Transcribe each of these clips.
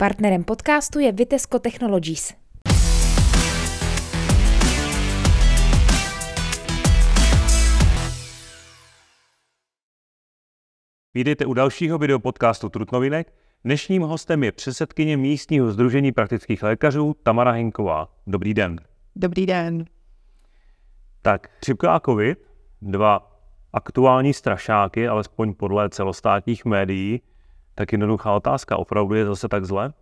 Partnerem podcastu je Vitesco Technologies. Vítejte u dalšího videopodcastu Trutnovinek. Dnešním hostem je předsedkyně místního združení praktických lékařů Tamara Hinková. Dobrý den. Dobrý den. Tak, chřipka a covid, dva aktuální strašáky, alespoň podle celostátních médií, tak jednoduchá otázka, opravdu je zase tak zle?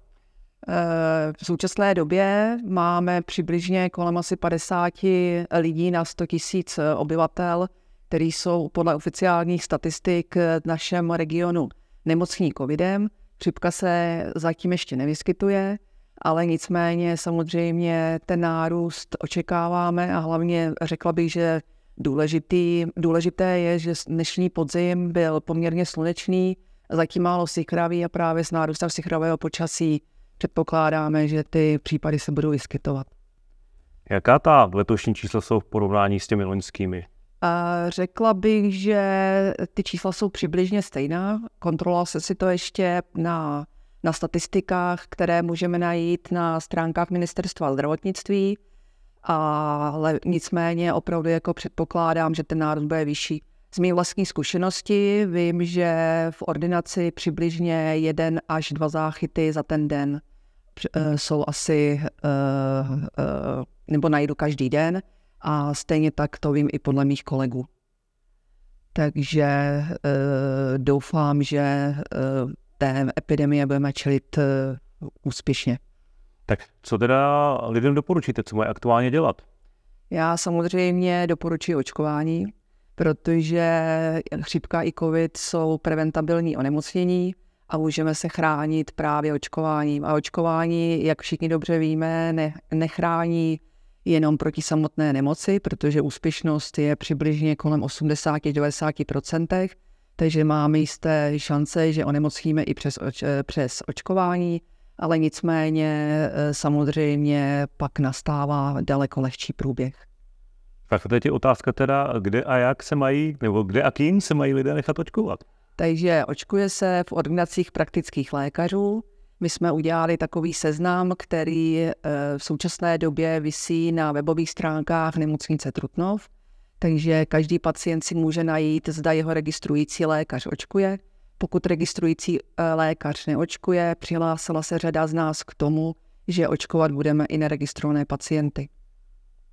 Eh, v současné době máme přibližně kolem asi 50 lidí na 100 tisíc obyvatel, kteří jsou podle oficiálních statistik v našem regionu nemocní covidem. Chřipka se zatím ještě nevyskytuje, ale nicméně samozřejmě ten nárůst očekáváme a hlavně řekla bych, že důležitý, důležité je, že dnešní podzim byl poměrně slunečný, zatím málo sychravý a právě s nárůstem sychravého počasí předpokládáme, že ty případy se budou vyskytovat. Jaká ta letošní čísla jsou v porovnání s těmi loňskými? A řekla bych, že ty čísla jsou přibližně stejná. Kontroloval se si to ještě na, na statistikách, které můžeme najít na stránkách ministerstva zdravotnictví, ale nicméně opravdu jako předpokládám, že ten nárůst bude vyšší. Z mé vlastní zkušenosti vím, že v ordinaci přibližně jeden až dva záchyty za ten den eh, jsou asi, eh, eh, nebo najdu každý den a stejně tak to vím i podle mých kolegů. Takže doufám, že té epidemie budeme čelit úspěšně. Tak co teda lidem doporučíte, co mají aktuálně dělat? Já samozřejmě doporučuji očkování, protože chřipka i covid jsou preventabilní onemocnění a můžeme se chránit právě očkováním. A očkování, jak všichni dobře víme, ne, nechrání jenom proti samotné nemoci, protože úspěšnost je přibližně kolem 80-90%, takže máme jisté šance, že onemocníme i přes, přes očkování, ale nicméně e, samozřejmě pak nastává daleko lehčí průběh. Tak teď je otázka teda, kde a jak se mají, nebo kde a kým se mají lidé nechat očkovat? Takže očkuje se v ordinacích praktických lékařů. My jsme udělali takový seznam, který e, v současné době visí na webových stránkách nemocnice Trutnov. Takže každý pacient si může najít, zda jeho registrující lékař očkuje. Pokud registrující e, lékař neočkuje, přihlásila se řada z nás k tomu, že očkovat budeme i neregistrované pacienty.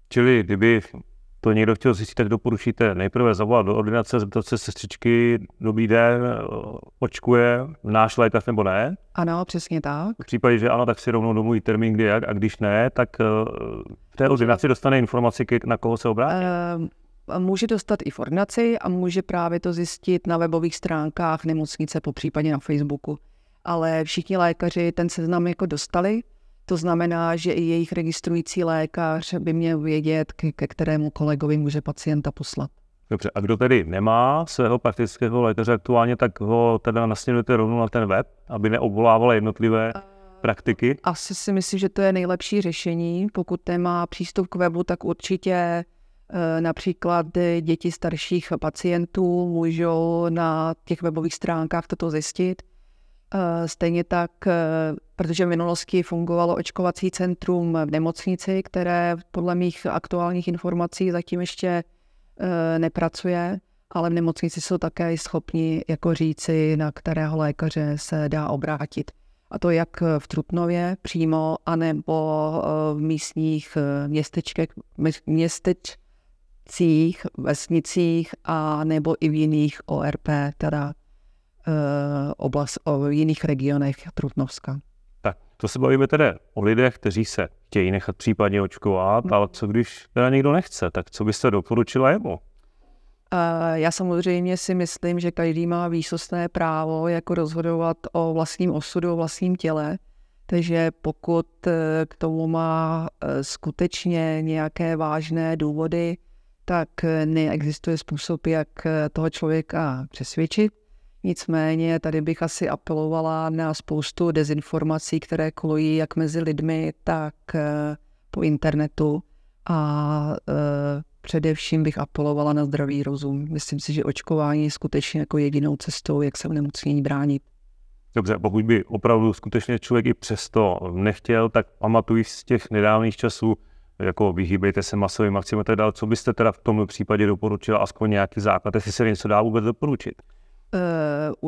Čili kdyby to někdo chtěl zjistit, tak doporučíte nejprve zavolat do ordinace, zeptat se sestřičky, dobrý den, očkuje náš lékař nebo ne? Ano, přesně tak. V případě, že ano, tak si rovnou domluví termín, kdy jak, a když ne, tak eh, v té ordinaci dostane informaci, na koho se obrátí? Uh, může dostat i v ordinaci a může právě to zjistit na webových stránkách nemocnice, po případě na Facebooku. Ale všichni lékaři ten seznam jako dostali, to znamená, že i jejich registrující lékař by měl vědět, ke, kterému kolegovi může pacienta poslat. Dobře, a kdo tedy nemá svého praktického lékaře aktuálně, tak ho teda nasměrujete rovnou na ten web, aby neobvolával jednotlivé praktiky? Asi si myslím, že to je nejlepší řešení. Pokud nemá přístup k webu, tak určitě e, například děti starších pacientů můžou na těch webových stránkách toto zjistit. Eh, stejně tak, eh, protože v minulosti fungovalo očkovací centrum v nemocnici, které podle mých aktuálních informací zatím ještě eh, nepracuje, ale v nemocnici jsou také schopni jako říci, na kterého lékaře se dá obrátit. A to jak v Trutnově přímo, anebo v místních městečkech, městečcích, vesnicích, a nebo i v jiných ORP, teda oblast, o jiných regionech Trutnovska. Tak, to se bavíme tedy o lidech, kteří se chtějí nechat případně očkovat, hmm. ale co když teda někdo nechce, tak co byste doporučila jemu? Eh, já samozřejmě si myslím, že každý má výsostné právo jako rozhodovat o vlastním osudu, o vlastním těle. Takže pokud eh, k tomu má skutečně nějaké vážné důvody, tak neexistuje způsob, jak toho člověka přesvědčit. Nicméně tady bych asi apelovala na spoustu dezinformací, které kolují jak mezi lidmi, tak eh, po internetu a eh, především bych apelovala na zdravý rozum. Myslím si, že očkování je skutečně jako jedinou cestou, jak se nemocnění bránit. Dobře, pokud by opravdu skutečně člověk i přesto nechtěl, tak pamatuji z těch nedávných časů, jako vyhýbejte se masovým akcím a tak dále. Co byste teda v tom případě doporučila, aspoň nějaký základ, jestli se něco dá vůbec doporučit? Uh,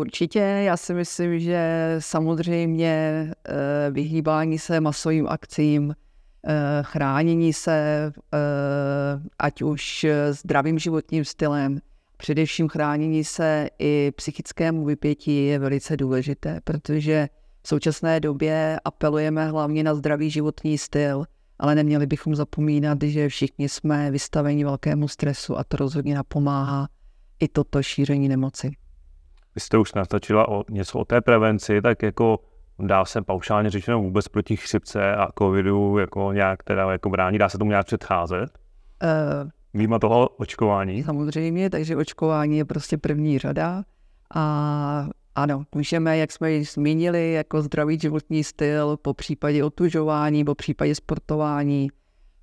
určitě, já si myslím, že samozřejmě uh, vyhýbání se masovým akcím, uh, chránění se, ať už zdravým životním stylem, především chránění se i psychickému vypětí je velice důležité, protože v současné době apelujeme hlavně na zdravý životní styl, ale neměli bychom zapomínat, že všichni jsme vystaveni velkému stresu a to rozhodně napomáhá i toto šíření nemoci. Vy jste už nastačila o něco o té prevenci, tak jako dá se paušálně řečeno vůbec proti chřipce a covidu jako nějak teda jako brání, dá se tomu nějak předcházet? Uh, Výjima toho očkování? Samozřejmě, takže očkování je prostě první řada a ano, můžeme, jak jsme již zmínili, jako zdravý životní styl, po případě otužování, po případě sportování,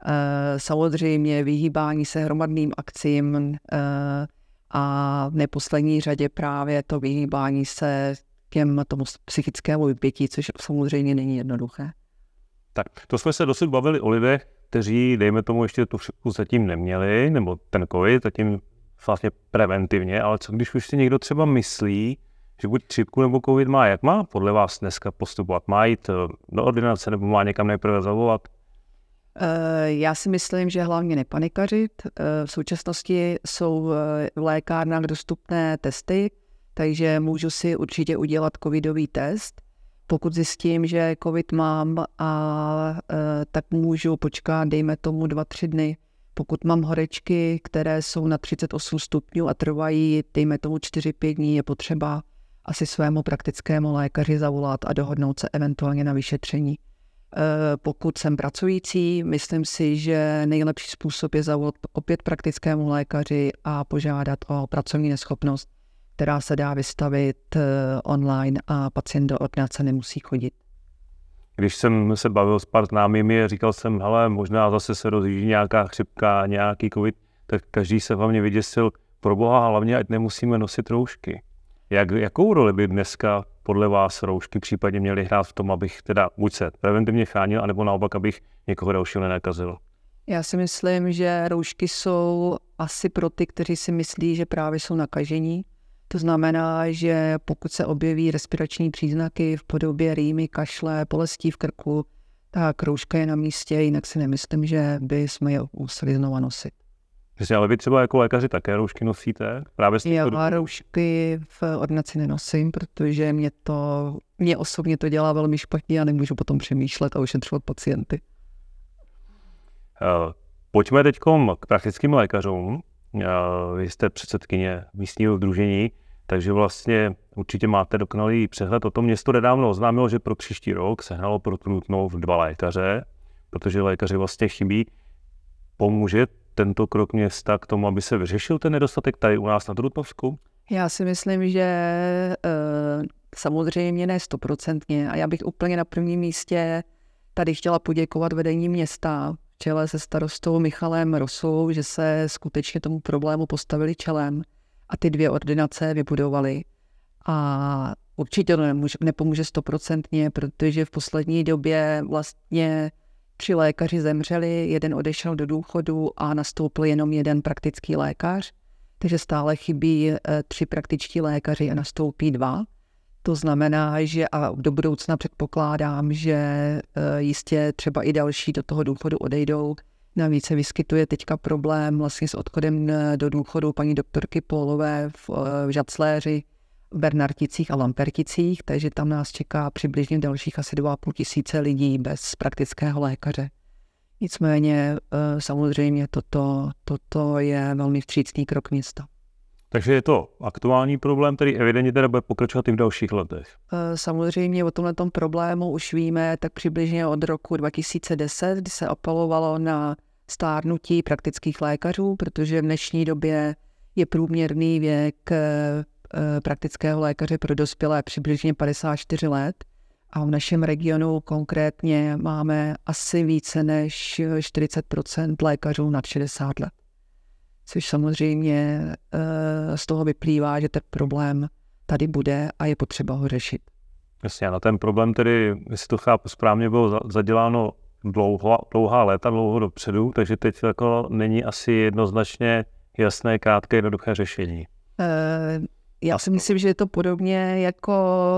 eh, samozřejmě vyhýbání se hromadným akcím eh, a v neposlední řadě právě to vyhýbání se těm tomu psychickému vypětí, což samozřejmě není jednoduché. Tak, to jsme se dosud bavili o lidech, kteří, dejme tomu, ještě tu chřipku zatím neměli, nebo ten covid zatím vlastně preventivně, ale co když už si někdo třeba myslí, že buď chřipku nebo covid má, jak má podle vás dneska postupovat? Má jít eh, do ordinace nebo má někam nejprve zavolat? Eh, já si myslím, že hlavně nepanikařit. Eh, v současnosti jsou v lékárnách dostupné testy, takže můžu si určitě udělat covidový test. Pokud zjistím, že covid mám, a, tak můžu počkat, dejme tomu dva, tři dny. Pokud mám horečky, které jsou na 38 stupňů a trvají, dejme tomu 4-5 dní, je potřeba asi svému praktickému lékaři zavolat a dohodnout se eventuálně na vyšetření. E, pokud jsem pracující, myslím si, že nejlepší způsob je zavolat opět praktickému lékaři a požádat o pracovní neschopnost, která se dá vystavit e, online a pacient do ordinace nemusí chodit. Když jsem se bavil s pár známými, říkal jsem, hele, možná zase se rozjíždí nějaká chřipka, nějaký covid, tak každý se hlavně vyděsil, pro boha, hlavně ať nemusíme nosit roušky. Jak, jakou roli by dneska podle vás roušky případně měly hrát v tom, abych teda buď se preventivně chránil, anebo naopak, abych někoho dalšího nenakazil? Já si myslím, že roušky jsou asi pro ty, kteří si myslí, že právě jsou nakažení. To znamená, že pokud se objeví respirační příznaky v podobě rýmy, kašle, bolestí v krku, tak rouška je na místě, jinak si nemyslím, že by jsme je museli znova nosit. Přesně, ale vy třeba jako lékaři také roušky nosíte? Právě Já to... roušky v ordinaci nenosím, protože mě to, mě osobně to dělá velmi špatně a nemůžu potom přemýšlet a ošetřovat pacienty. Uh, pojďme teď k praktickým lékařům. Uh, vy jste předsedkyně místního združení, takže vlastně určitě máte dokonalý přehled o tom. Město nedávno oznámilo, že pro příští rok sehnalo pro Trutnov dva lékaře, protože lékaři vlastně chybí. Pomůže tento krok města k tomu, aby se vyřešil ten nedostatek tady u nás na Trutnovsku? Já si myslím, že uh, samozřejmě ne stoprocentně a já bych úplně na prvním místě tady chtěla poděkovat vedení města v čele se starostou Michalem Rosou, že se skutečně tomu problému postavili čelem a ty dvě ordinace vybudovali. A určitě to nepomůže stoprocentně, protože v poslední době vlastně Tři lékaři zemřeli, jeden odešel do důchodu a nastoupil jenom jeden praktický lékař, takže stále chybí eh, tři praktičtí lékaři a nastoupí dva. To znamená, že a do budoucna předpokládám, že eh, jistě třeba i další do toho důchodu odejdou. Navíc se vyskytuje teďka problém vlastně s odchodem eh, do důchodu paní doktorky Polové v, v Žacléři, Bernarticích a Lamperticích, takže tam nás čeká přibližně dalších asi 2,5 tisíce lidí bez praktického lékaře. Nicméně eh, samozřejmě toto, toto je velmi vstřícný krok města. Takže je to aktuální problém, který evidentně teda bude pokračovat i v dalších letech. Eh, samozřejmě o tomhle problému už víme tak přibližně od roku 2010, kdy se apelovalo na stárnutí praktických lékařů, protože v dnešní době je průměrný věk eh, praktického lékaře pro dospělé přibližně 54 let a v našem regionu konkrétně máme asi více než 40% lékařů nad 60 let. Což samozřejmě eh, z toho vyplývá, že ten problém tady bude a je potřeba ho řešit. Jasně, na ten problém tedy, jestli to chápu správně, bylo zaděláno dlouho, dlouhá léta, dlouho dopředu, takže teď jako není asi jednoznačně jasné, krátké, jednoduché řešení. Já si myslím, že je to podobně jako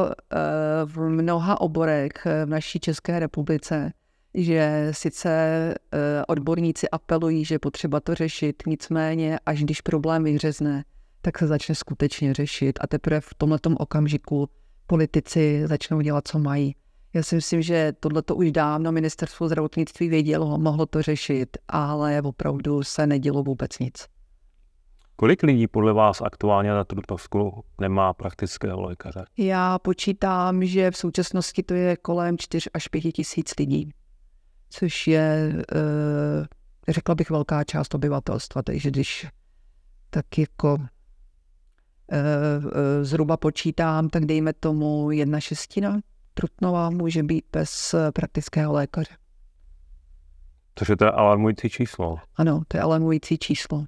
uh, v mnoha oborech v naší České republice, že sice uh, odborníci apelují, že potřeba to řešit, nicméně až když problém vyřezne, tak se začne skutečně řešit a teprve v tomto okamžiku politici začnou dělat, co mají. Já si myslím, že tohle to už dávno ministerstvo zdravotnictví vědělo, mohlo to řešit, ale opravdu se nedělo vůbec nic. Kolik lidí podle vás aktuálně na Trutnovsku nemá praktického lékaře? Já počítám, že v současnosti to je kolem 4 až 5 tisíc lidí, což je, eh, řekla bych, velká část obyvatelstva. Takže když tak jako eh, eh, zhruba počítám, tak dejme tomu jedna šestina Trutnova může být bez praktického lékaře. Což je to alarmující číslo. Ano, to je alarmující číslo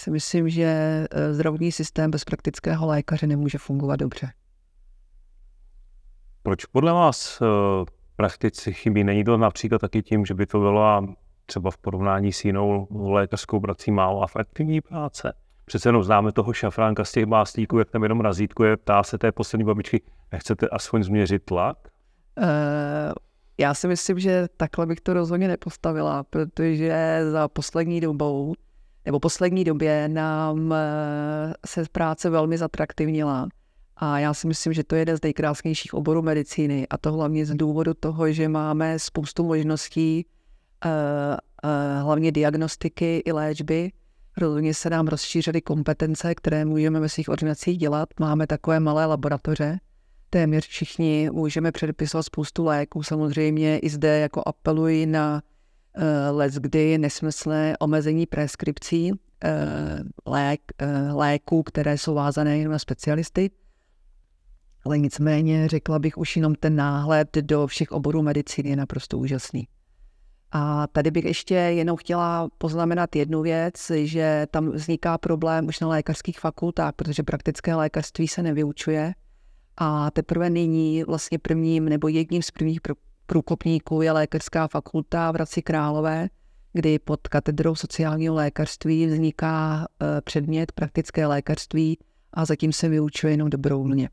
si myslím, že eh, zdravotní systém bez praktického lékaře nemůže fungovat dobře. Proč podle vás eh, praktici chybí? Není to například taky tím, že by to byla třeba v porovnání s jinou lékařskou prací málo efektivní práce? Přece jenom známe toho šafránka z těch básníků, jak tam jenom razítkuje, ptá se té poslední babičky, nechcete aspoň změřit tlak? Uh, já si myslím, že takhle bych to rozhodně nepostavila, protože za poslední dobou nebo poslední době nám eh, se práce velmi zatraktivnila. A já si myslím, že to je jeden z nejkrásnějších oborů medicíny. A to hlavně z důvodu toho, že máme spoustu možností, eh, eh, hlavně diagnostiky i léčby. Rozhodně se nám rozšířily kompetence, které můžeme ve svých ordinacích dělat. Máme takové malé laboratoře. Téměř všichni můžeme předpisovat spoustu léků. Samozřejmě i zde jako apeluji na let kdy nesmyslné omezení preskripcí eh, lék, eh, léků, které jsou vázané jen na specialisty. Ale nicméně řekla bych už jenom ten náhled do všech oborů medicíny je naprosto úžasný. A tady bych ještě jenom chtěla poznamenat jednu věc, že tam vzniká problém už na lékařských fakultách, protože praktické lékařství se nevyučuje. A teprve nyní vlastně prvním nebo jedním z prvních průkopníků je lékařská fakulta v Hradci Králové, kdy pod katedrou sociálního lékařství vzniká eh, předmět praktické lékařství a zatím se vyučuje jenom dobrovolně.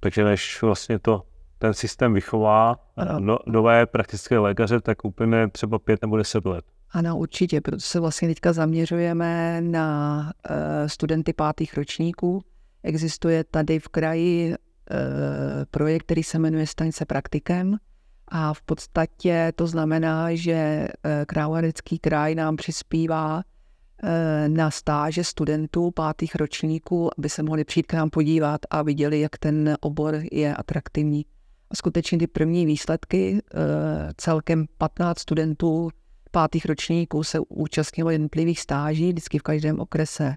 Takže než vlastně to ten systém vychová no, nové praktické lékaře, tak úplně třeba pět nebo deset let. Ano, určitě, protože se vlastně teďka zaměřujeme na uh, studenty pátých ročníků. Existuje tady v kraji projekt, který se jmenuje Staň se praktikem. A v podstatě to znamená, že eh, Královéhradecký kraj nám přispívá eh, na stáže studentů pátých ročníků, aby se mohli přijít k nám podívat a viděli, jak ten obor je atraktivní. A skutečně ty první výsledky, celkem 15 studentů pátých ročníků se účastnilo jednotlivých stáží, vždycky v každém okrese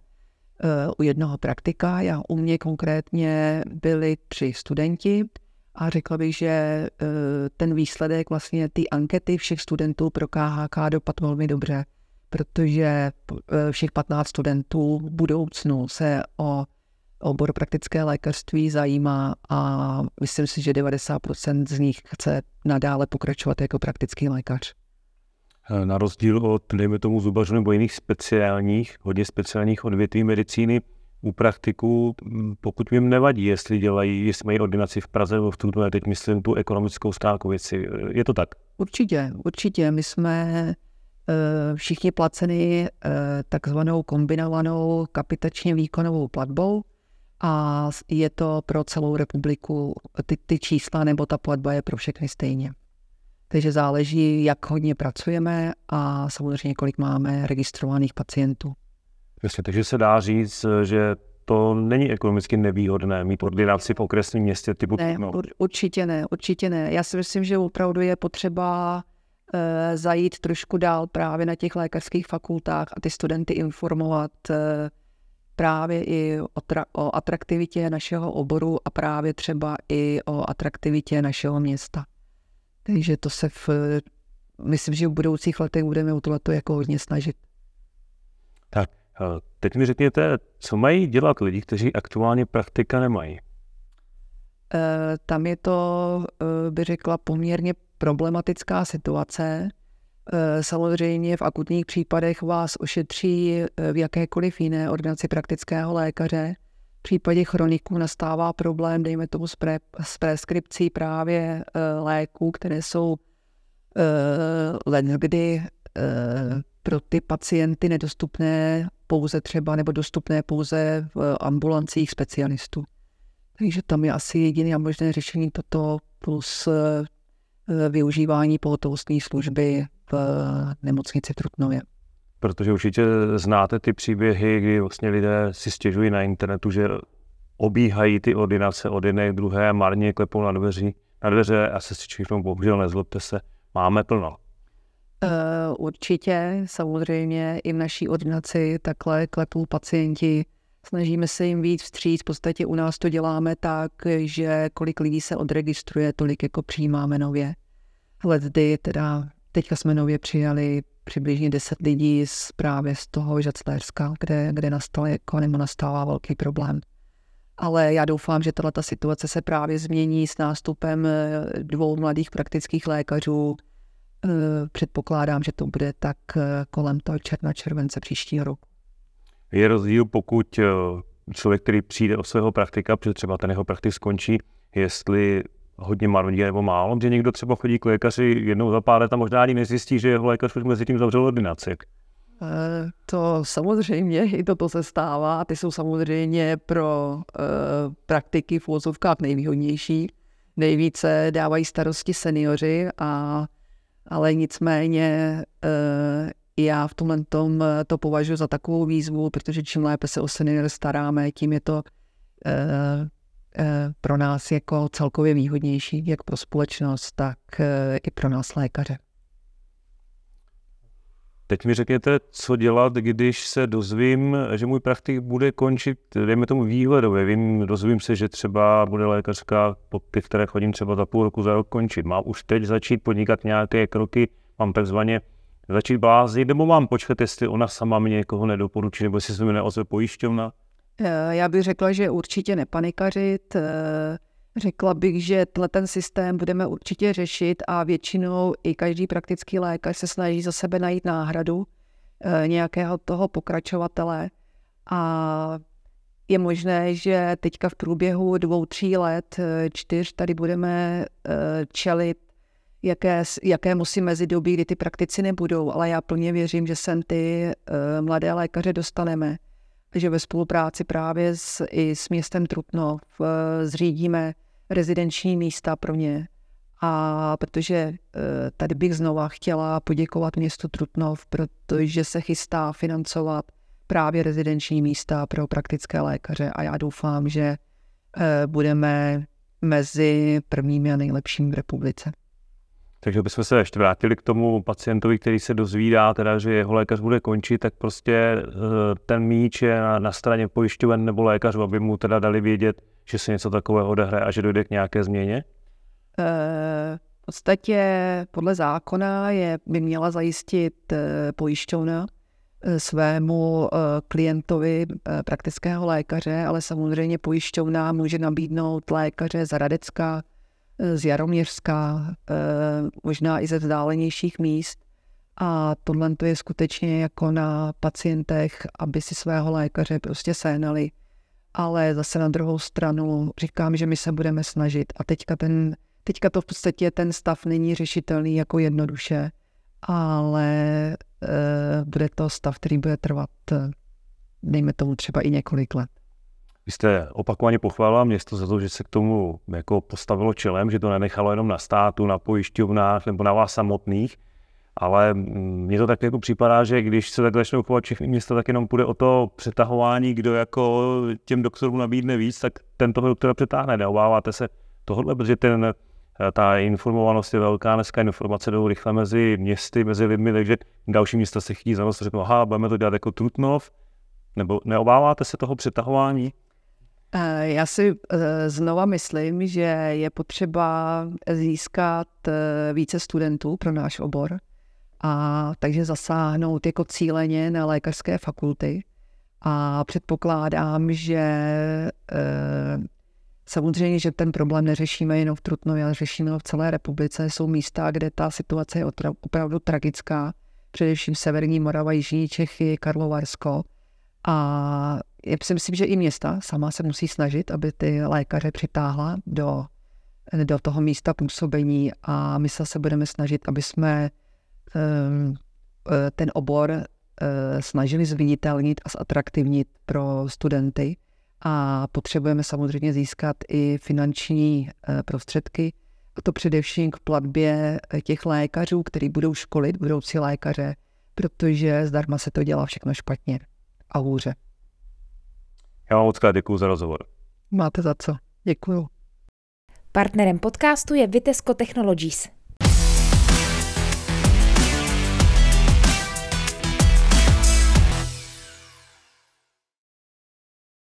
u jednoho praktika. Já u mě konkrétně byli tři studenti a řekla bych, že e, ten výsledek vlastně ty ankety všech studentů pro KHK dopadl velmi dobře, protože e, všech 15 studentů v budoucnu se o obor praktické lékařství zajímá a myslím si, že 90% z nich chce nadále pokračovat jako praktický lékař. Eh, na rozdíl od, dejme tomu, zubařů nebo jiných speciálních, hodně speciálních odvětví medicíny, u praktiků, hm, pokud jim nevadí, jestli dělají, jestli mají ordinaci v Praze nebo v Trutnově, teď myslím tu ekonomickou stránku věci. Eh, je to tak? Určitě, určitě. My jsme uh, všichni placeni takzvanou kombinovanou kapitačně výkonovou platbou a je to pro celou republiku, ty, ty čísla nebo ta platba je pro všechny stejně. Takže záleží, jak hodně pracujeme a samozřejmě, kolik máme registrovaných pacientů. Jasně, takže se dá říct, že to není ekonomicky nevýhodné mít ordinaci v okresním městě typu Ne, no. určitě ne, určitě ne. Já si myslím, že opravdu je potřeba e, zajít trošku dál právě na těch lékařských fakultách a ty studenty informovat e, právě i o, tra- o atraktivitě našeho oboru a právě třeba i o atraktivitě našeho města. Takže to se v, myslím, že v budoucích letech budeme o tohleto jako hodně snažit. Tak, eh, teď mi řekněte, co mají dělat lidi, kteří aktuálně praktika nemají? tam je to, by řekla, poměrně problematická situace. Samozřejmě v akutních případech vás ošetří v jakékoliv jiné ordinaci praktického lékaře. V případě chroniků nastává problém, dejme tomu, s, pre, s preskripcí právě léků, které jsou len kdy pro ty pacienty nedostupné pouze třeba nebo dostupné pouze v ambulancích specialistů. Takže tam je asi jediné a možné řešení toto plus eh, využívání pohotovostní služby v nemocnici v Trutnově. Protože určitě znáte ty příběhy, kdy vlastně lidé si stěžují na internetu, že obíhají ty ordinace od jedné druhé, marně klepou na, dveří, na dveře a se si bohužel nezlobte se, máme plno. Eh, určitě, samozřejmě i v naší ordinaci takhle klepou pacienti. Snažíme se jim víc vstříc. V podstatě u nás to děláme tak, že kolik lidí se odregistruje, tolik jako přijímáme nově. Ledy, teda teďka jsme nově přijali přibližně 10 lidí z, právě z toho Žaclérska, kde, kde nastal jako, nebo nastává velký problém. Ale já doufám, že tato situace se právě změní s nástupem eh, dvou mladých praktických lékařů, Eh, předpokládám, že to bude tak eh, kolem toho června, července příštího roku. Je rozdíl, pokud člověk, který přijde o svého praktika, protože třeba ten jeho praktik skončí, jestli hodně marudí nebo málo, že někdo třeba chodí k lékaři jednou za pár let a možná ani nezjistí, že jeho lékař už mezi tím zavřel ordinaci. To samozřejmě, i toto se stává. Ty jsou samozřejmě pro uh, praktiky v úvozovkách nejvýhodnější. Nejvíce dávají starosti seniori a ale nicméně uh, já v tomhle tom eh, to považuji za takovou výzvu, protože čím lépe se o seniory staráme, tím je to uh, pro nás jako celkově výhodnější, jak pro společnost, tak uh, i pro nás lékaře. Teď mi řekněte, co dělat, když se dozvím, že můj praktik bude končit, dejme tomu výhledově. Vím, dozvím se, že třeba bude lékařská pod ty, které chodím třeba za půl roku, za rok končit. Mám už teď začít podnikat nějaké kroky, mám takzvaně začít blázit, nebo mám počkat, jestli ona sama mě někoho nedoporučí, nebo jestli se mi neozve pojišťovna? Eh, já bych řekla, že určitě nepanikařit. Eh, Řekla bych, že ten systém budeme určitě řešit a většinou i každý praktický lékař se snaží za sebe najít náhradu e, nějakého toho pokračovatele a je možné, že teďka v průběhu dvou, tří let, eh, čtyř, tady budeme čelit jaké, jaké musí mezi doby, kdy ty praktici nebudou, ale já plně věřím, že sem ty mladé lékaře dostaneme, že ve spolupráci právě s, i s městem Trutnov zřídíme rezidenční místa pro ně. A protože eh, tady bych znova chtěla poděkovat městu Trutnov, protože se chystá financovat právě rezidenční místa pro praktické lékaře a já doufám, že eh, budeme mezi prvními a nejlepšími v republice. Takže bychom se ještě vrátili k tomu pacientovi, který se dozvídá, teda, že jeho lékař bude končit, tak prostě eh, ten míč je na, na straně pojišťoven nebo lékařů, aby mu teda dali vědět, že se něco takového odehraje a že dojde k nějaké změně? Eh, v podstatě podle zákona je, by měla zajistit eh, pojišťovna svému klientovi praktického lékaře, ale samozřejmě pojišťovna může nabídnout lékaře z Radecka, z Jaroměřska, eh, možná i ze vzdálenějších míst. A tohle to je skutečně jako na pacientech, aby si svého lékaře prostě sénali. Ale zase na druhou stranu říkám, že my se budeme snažit. A teďka, ten, teďka to v podstatě ten stav není řešitelný jako jednoduše, ale e, bude to stav, který bude trvat, eh, dejme tomu třeba i několik let. Vy jste opakovaně pochválila město za to, že se k tomu jako postavilo čelem, že to nenechalo jenom na státu, na pojišťovnách nebo na vás samotných, ale mně to tak jako připadá, že když se takhle začnou chovat všechny města, tak jenom půjde o to přetahování, kdo jako těm doktorům nabídne víc, tak ten toho doktora přetáhne. Neobáváte se tohle, protože ten, ta informovanost je velká, dneska informace jdou rychle mezi městy, mezi lidmi, takže další města se chytí za nos a řeknou, aha, budeme to dělat jako Trutnov, nebo neobáváte se toho přetahování? Eh, já si eh, znova myslím, že je potřeba získat eh, více studentů pro náš obor a takže zasáhnout jako cíleně na lékařské fakulty. A předpokládám, že Samozřejmě, že ten problém neřešíme jenom v Trutnově, ale řešíme ho v celé republice. Jsou místa, kde ta situace je opravdu tragická, především Severní Morava, Jižní Čechy, Karlovarsko. A já si myslím, že i města sama se musí snažit, aby ty lékaře přitáhla do, do toho místa působení a my se budeme snažit, aby jsme um, ten obor uh, snažili zviditelnit a zatraktivnit pro studenty a potřebujeme samozřejmě získat i finanční uh, prostředky, a to především k platbě těch lékařů, kteří budou školit budoucí lékaře, protože zdarma se to dělá všechno špatně a hůře. Já vám moc děkuji za rozhovor. Máte za co. Děkuju. Partnerem podcastu je Vitesco Technologies.